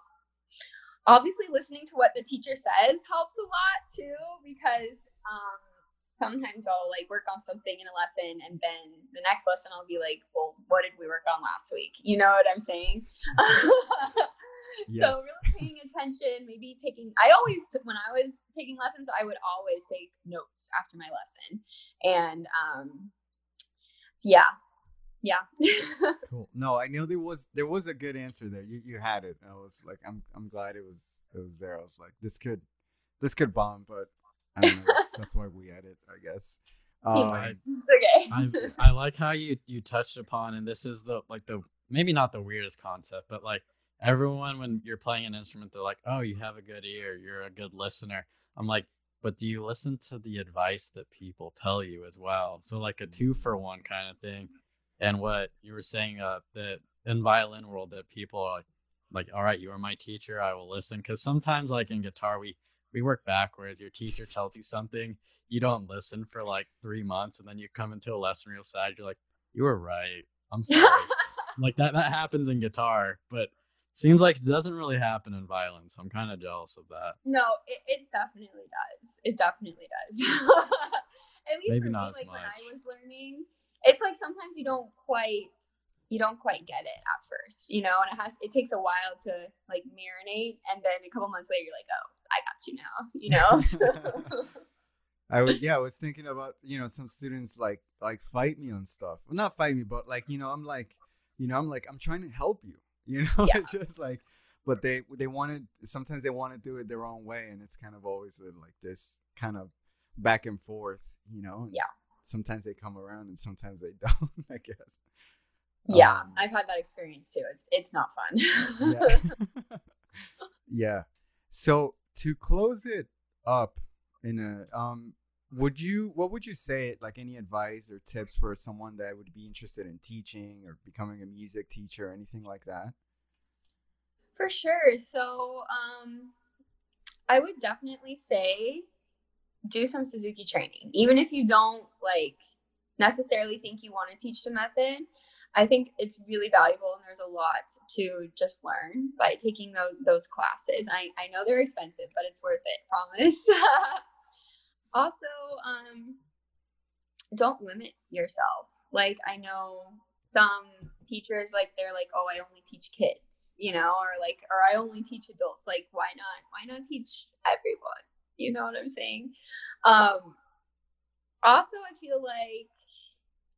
obviously listening to what the teacher says helps a lot too because um, sometimes i'll like work on something in a lesson and then the next lesson i'll be like well what did we work on last week? You know what i'm saying? (laughs) Yes. so really paying attention maybe taking i always when i was taking lessons i would always take notes after my lesson. And um yeah yeah. (laughs) Cool. No i know there was there was a good answer there. You you had it. I was like i'm i'm glad it was it was there. I was like this could this could bomb but i don't know. That's, (laughs) that's why we edit i guess. Um, I, okay. I, I like how you you touched upon and this is the like the maybe not the weirdest concept but like everyone when you're playing an instrument they're like oh you have a good ear. You're a good listener. I'm like but do you listen to the advice that people tell you as well? So like a two for one kind of thing and what you were saying uh that in violin world that people are like, like all right you are my teacher i will listen because sometimes like in guitar we we work backwards your teacher tells you something you don't listen for like three months and then you come into a lesson real sad you're like you were right i'm sorry. (laughs) Like that that happens in guitar but seems like it doesn't really happen in violin so i'm kind of jealous of that. No it, it definitely does it definitely does. (laughs) At least Maybe for me like when i was learning it's like sometimes you don't quite you don't quite get it at first, you know, and it has it takes a while to like marinate, and then a couple months later you're like, oh, I got you now, (laughs) you know. (laughs) I was yeah, I was thinking about you know some students like like fight me on stuff. Well, not fight me, but like you know I'm like you know I'm like I'm trying to help you. (laughs) You know, yeah. it's just like, but they they want to sometimes they want to do it their own way, and it's kind of always like this kind of back and forth. You know. Yeah sometimes they come around and sometimes they (laughs) don't. I guess. Yeah, um, I've had that experience too. It's it's not fun. yeah. (laughs) yeah. So to close it up in a um would you what would you say like any advice or tips for someone that would be interested in teaching or becoming a music teacher or anything like that for sure so um i would definitely say do some Suzuki training. Even if you don't like necessarily think you want to teach the method, I think it's really valuable and there's a lot to just learn by taking those, those classes. I, I know they're expensive, but it's worth it, promise. (laughs) also, um, don't limit yourself. Like, I know some teachers, like, they're like, oh, I only teach kids, you know, or like, or I only teach adults. Like, why not? Why not teach everyone? You know what I'm saying? Um, also, I feel like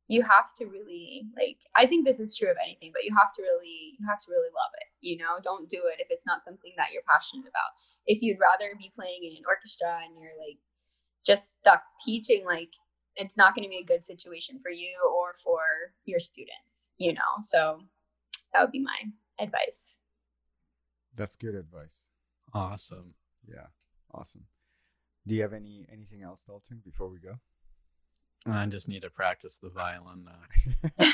you have to really like i think this is true of anything but you have to really you have to really love it you know don't do it if it's not something that you're passionate about if you'd rather be playing in an orchestra and you're like just stuck teaching like it's not going to be a good situation for you or for your students you know so that would be my advice That's good advice. Awesome. Yeah, awesome. Do you have any anything else, Dalton, before we go? I just need to practice the violin now. (laughs)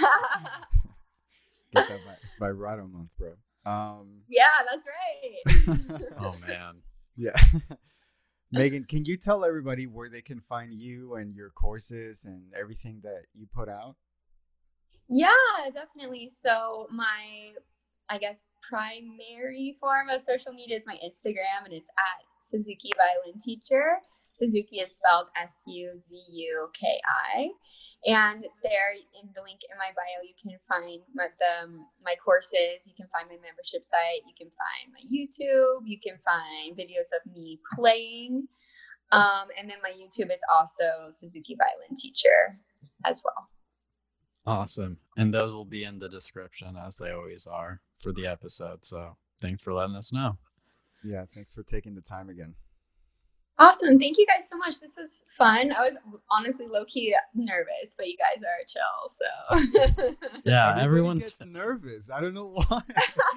Get that by, it's vibrato month, bro. Um, yeah, that's right. (laughs) Oh man. yeah. (laughs) Megan, can you tell everybody where they can find you and your courses and everything that you put out? Yeah, definitely. So my I guess primary form of social media is my Instagram and it's at Suzuki Violin Teacher. Suzuki is spelled S U Z U K I. And there in the link in my bio, you can find my, the, my courses. You can find my membership site. You can find my YouTube. You can find videos of me playing. Um, and then my YouTube is also Suzuki Violin Teacher as well. Awesome. And those will be in the description as they always are for the episode. So thanks for letting us know. Yeah, thanks for taking the time again. Awesome. Thank you guys so much. This was fun. I was honestly low key nervous, but you guys are chill. So (laughs) Yeah, Everybody everyone's gets nervous. I don't know why.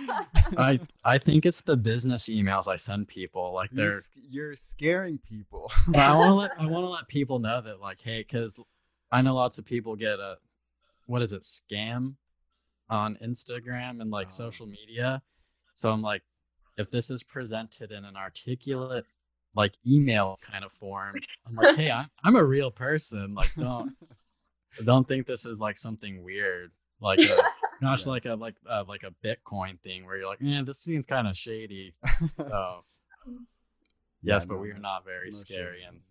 (laughs) I I think it's the business emails I send people. Like you're, they're you're scaring people. I want to let I (laughs) want to let people know that like, hey, because I know lots of people get a what is it scam on Instagram and like Oh. social media. So I'm like, if this is presented in an articulate like email kind of form, I'm like, hey, I'm I'm a real person. Like, don't (laughs) don't think this is like something weird. Like a, not just Yeah. like a like uh, like a Bitcoin thing where you're like, man, this seems kind of shady. So (laughs) Yeah, yes, but no, we are not very no scary. And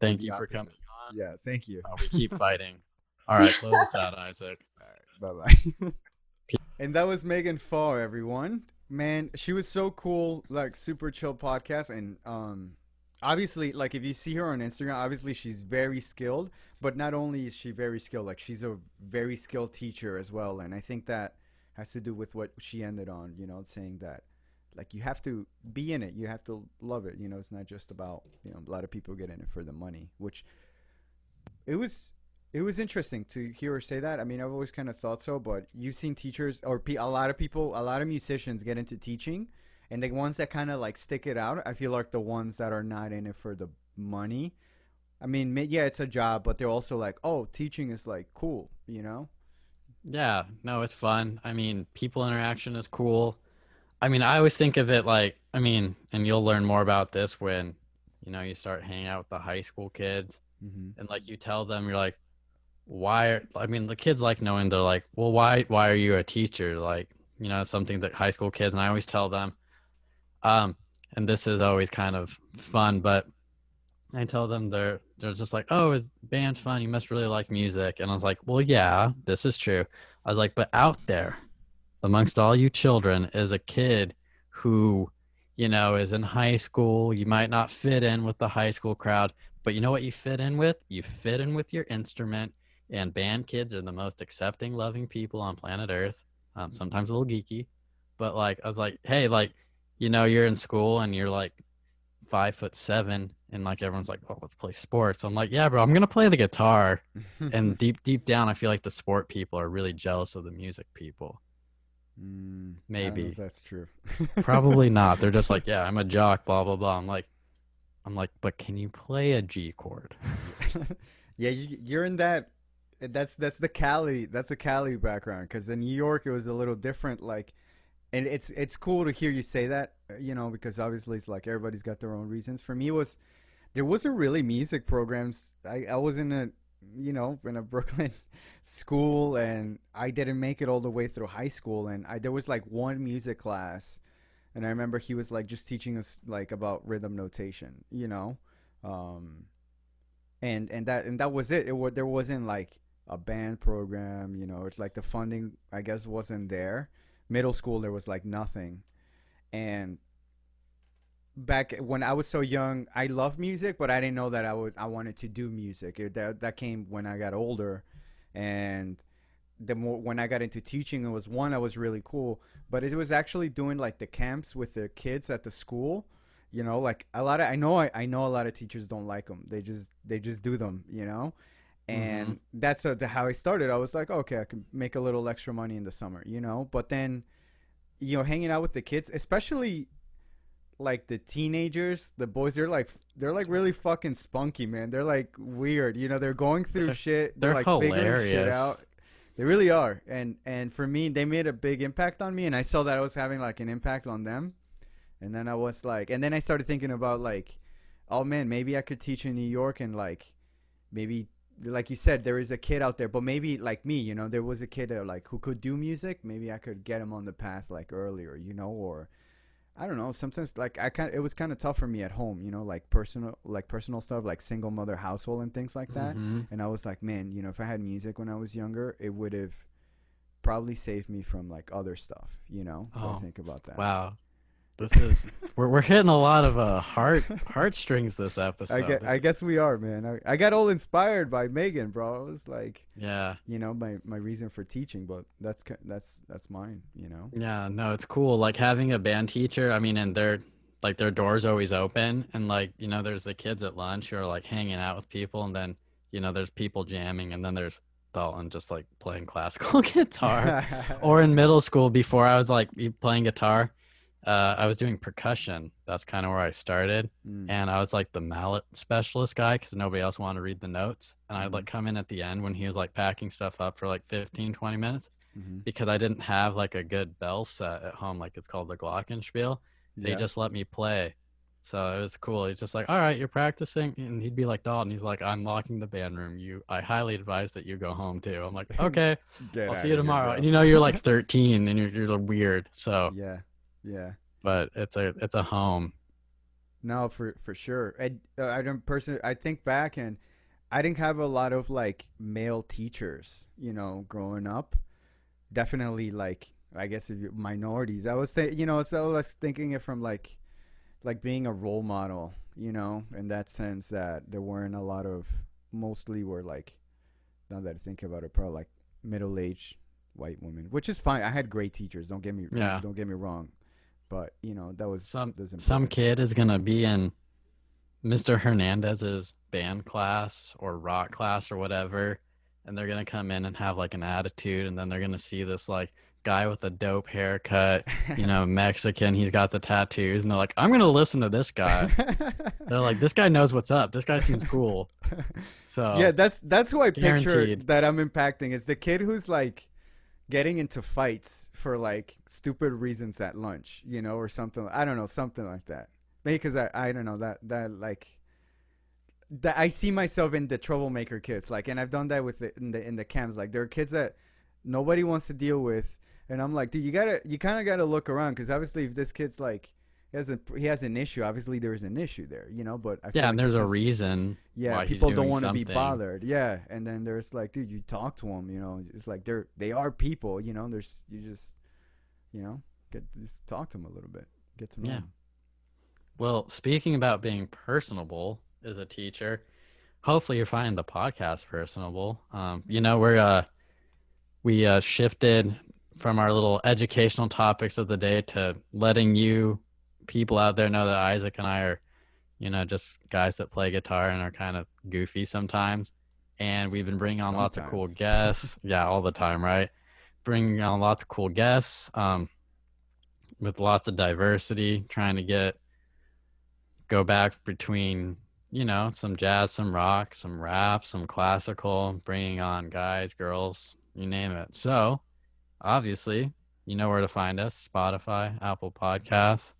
thank you for opposite. coming on. Yeah, thank you. Uh, we keep (laughs) fighting. All right, close us out, Isaac. Bye bye. (laughs) and that was Megan Farr, everyone. Man, she was so cool, like super chill podcast, and um, obviously, like if you see her on Instagram, obviously she's very skilled. But not only is she very skilled, like she's a very skilled teacher as well, and I think that has to do with what she ended on. You know, saying that like you have to be in it, you have to love it. You know, it's not just about you know a lot of people get in it for the money, which it was it was interesting to hear her say that. I mean, I've always kind of thought so, but you've seen teachers or pe- a lot of people, a lot of musicians get into teaching, and the ones that kind of like stick it out, I feel like the ones that are not in it for the money. I mean, yeah, it's a job, but they're also like, oh, teaching is like cool, you know? Yeah, no, it's fun. I mean, people interaction is cool. I mean, I always think of it like, I mean, and you'll learn more about this when, you know, you start hanging out with the high school kids Mm-hmm. and like you tell them, you're like, why I mean, the kids like knowing they're like, well, why, why are you a teacher? Like, you know, something that high school kids, and I always tell them, um, and this is always kind of fun, but I tell them they're, they're just like, oh, is band fun? You must really like music. And I was like, well, yeah, this is true. I was like, but out there amongst all you children is a kid who, you know, is in high school. You might not fit in with the high school crowd, but you know what you fit in with? You fit in with your instrument. And band kids are the most accepting, loving people on planet Earth. Um, sometimes a little geeky, but like, I was like, hey, like, you know, you're in school and you're like five foot seven, and like everyone's like, oh, let's play sports. I'm like, yeah, bro, I'm gonna play the guitar. And (laughs) deep, deep down, I feel like the sport people are really jealous of the music people. Mm, I don't know Maybe. that's true. Probably not. They're just (laughs) like, yeah, I'm a jock, blah blah blah. I'm like, I'm like, but can you play a G chord? yeah, (laughs) you, you're in that. That's that's the Cali. That's the Cali background. Because in New York, it was a little different. Like, and it's it's cool to hear you say that. uh, You know, because obviously it's like everybody's got their own reasons. For me, was there wasn't really music programs. I I was in a you know in a (laughs) Brooklyn school, and I didn't make it all the way through high school. And I there was like one music class, and I remember he was like just teaching us like about rhythm notation. You know. Um, and and that and that was it. It there wasn't like a band program, you know. It's like the funding, I guess, wasn't there. Middle school, there was like nothing, and back when I was so young, I loved music, but I didn't know that I would I wanted to do music. It, that that came when I got older, and the more when I got into teaching, it was one I was really cool, but it was actually doing like the camps with the kids at the school you know like a lot of i know I, I know a lot of teachers don't like them they just they just do them you know and that's uh the, how i started i was like okay i can make a little extra money in the summer you know but then you know, hanging out with the kids, especially like the teenagers, the boys, they're like they're like really fucking spunky, man. They're like weird. You know, they're going through They're- shit. They're, they're like figuring shit hilarious. out. They really are. And and for me, they made a big impact on me and I saw that I was having like an impact on them. And then I was like and then I started thinking about like oh man, maybe I could teach in New York and like maybe like you said there is a kid out there but maybe like me you know there was a kid like who could do music. Maybe i could get him on the path like earlier you know or i don't know sometimes like i kind it was kind of tough for me at home you know like personal like personal stuff like single mother household and things like that. Mhm. and i was like man you know if i had music when i was younger it would have probably saved me from like other stuff you know? So Oh, i think about that. Wow. This is we're we're hitting a lot of uh heart (laughs) heartstrings this episode. I, guess, I guess we are man I, I got all inspired by megan bro it was like yeah. you know my my reason for teaching but that's that's that's mine you know Yeah, no, it's cool. Like having a band teacher, I mean, and their like their doors always open and like, you know, there's the kids at lunch who are like hanging out with people and then, you know, there's people jamming and then there's Dalton just like playing classical (laughs) guitar. (laughs) or in middle school before I was like playing guitar, uh, I was doing percussion. That's kind of where I started. Mm. And I was like the mallet specialist guy because nobody else wanted to read the notes. And I'd like come in at the end when he was like packing stuff up for like 15, 20 minutes Mhm. because I didn't have like a good bell set at home. Like it's called the Glockenspiel. They Yeah. just let me play. So it was cool. He's just like, all right, you're practicing. And he'd be like, Dalton, he's like, I'm locking the band room. You, I highly advise that you go home too. I'm like, (laughs) okay, I'll see you tomorrow. bro. And you know, you're like 13 and you're, you're weird. So, yeah yeah. But it's a, it's a home. no for for sure. I, I don't personally i think back and i didn't have a lot of like male teachers you know growing up. Definitely like i guess if you minorities. I was you know so i was thinking it from like like being a role model you know in that sense that there weren't a lot of mostly were like now that i think about it probably like middle-aged white women which is fine. I had great teachers don't get me Yeah. don't get me wrong but you know that was Some, that was some kid is to be in Mr. Hernandez's band class or rock class or whatever. And they're to come in and have like an attitude. And then they're to see this like guy with a dope haircut, you know, (laughs) Mexican. He's got the tattoos. And they're like, I'm to listen to this guy. (laughs) They're like, this guy knows what's up. This guy seems cool. (laughs) So, yeah, that's that's who I picture that I'm impacting is the kid who's like getting into fights for like stupid reasons at lunch, you know, or something. I don't know, something like that. Maybe because I I don't know that that like that I see myself in the troublemaker kids, like, and I've done that with the in the in the camps. Like, there are kids that nobody wants to deal with, and I'm like, dude, you gotta you kind of gotta look around because obviously if this kid's like. He has, a, he has an issue. Obviously, there is an issue there, you know. But I yeah, like and there's a reason. yeah, people don't want to be bothered. Yeah, and then there's like, dude, you talk to them. You know, it's like they're they are people. You know, there's you just, you know, get just talk to them a little bit, get to know Yeah. 'em. Well, speaking about being personable as a teacher, hopefully you're finding the podcast personable. Um, you know, we're uh, we uh, shifted from our little educational topics of the day to letting you people out there know that Isaac and I are, you know, just guys that play guitar and are kind of goofy sometimes. And we've been bringing on lots of cool guests. (laughs) yeah, all the time, right? Bringing on lots of cool guests um, with lots of diversity, trying to get go back between you know some jazz some rock some rap some classical bringing on guys girls you name it so obviously you know where to find us spotify apple podcasts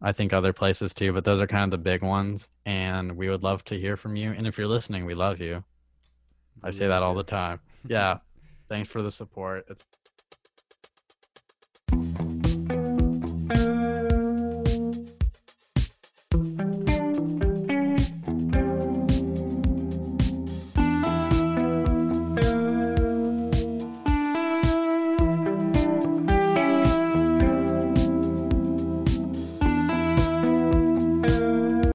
i think other places too but those are kind of the big ones and we would love to hear from you and if you're listening we love you. I say that all the time. (laughs) Yeah. Thanks for the support. It's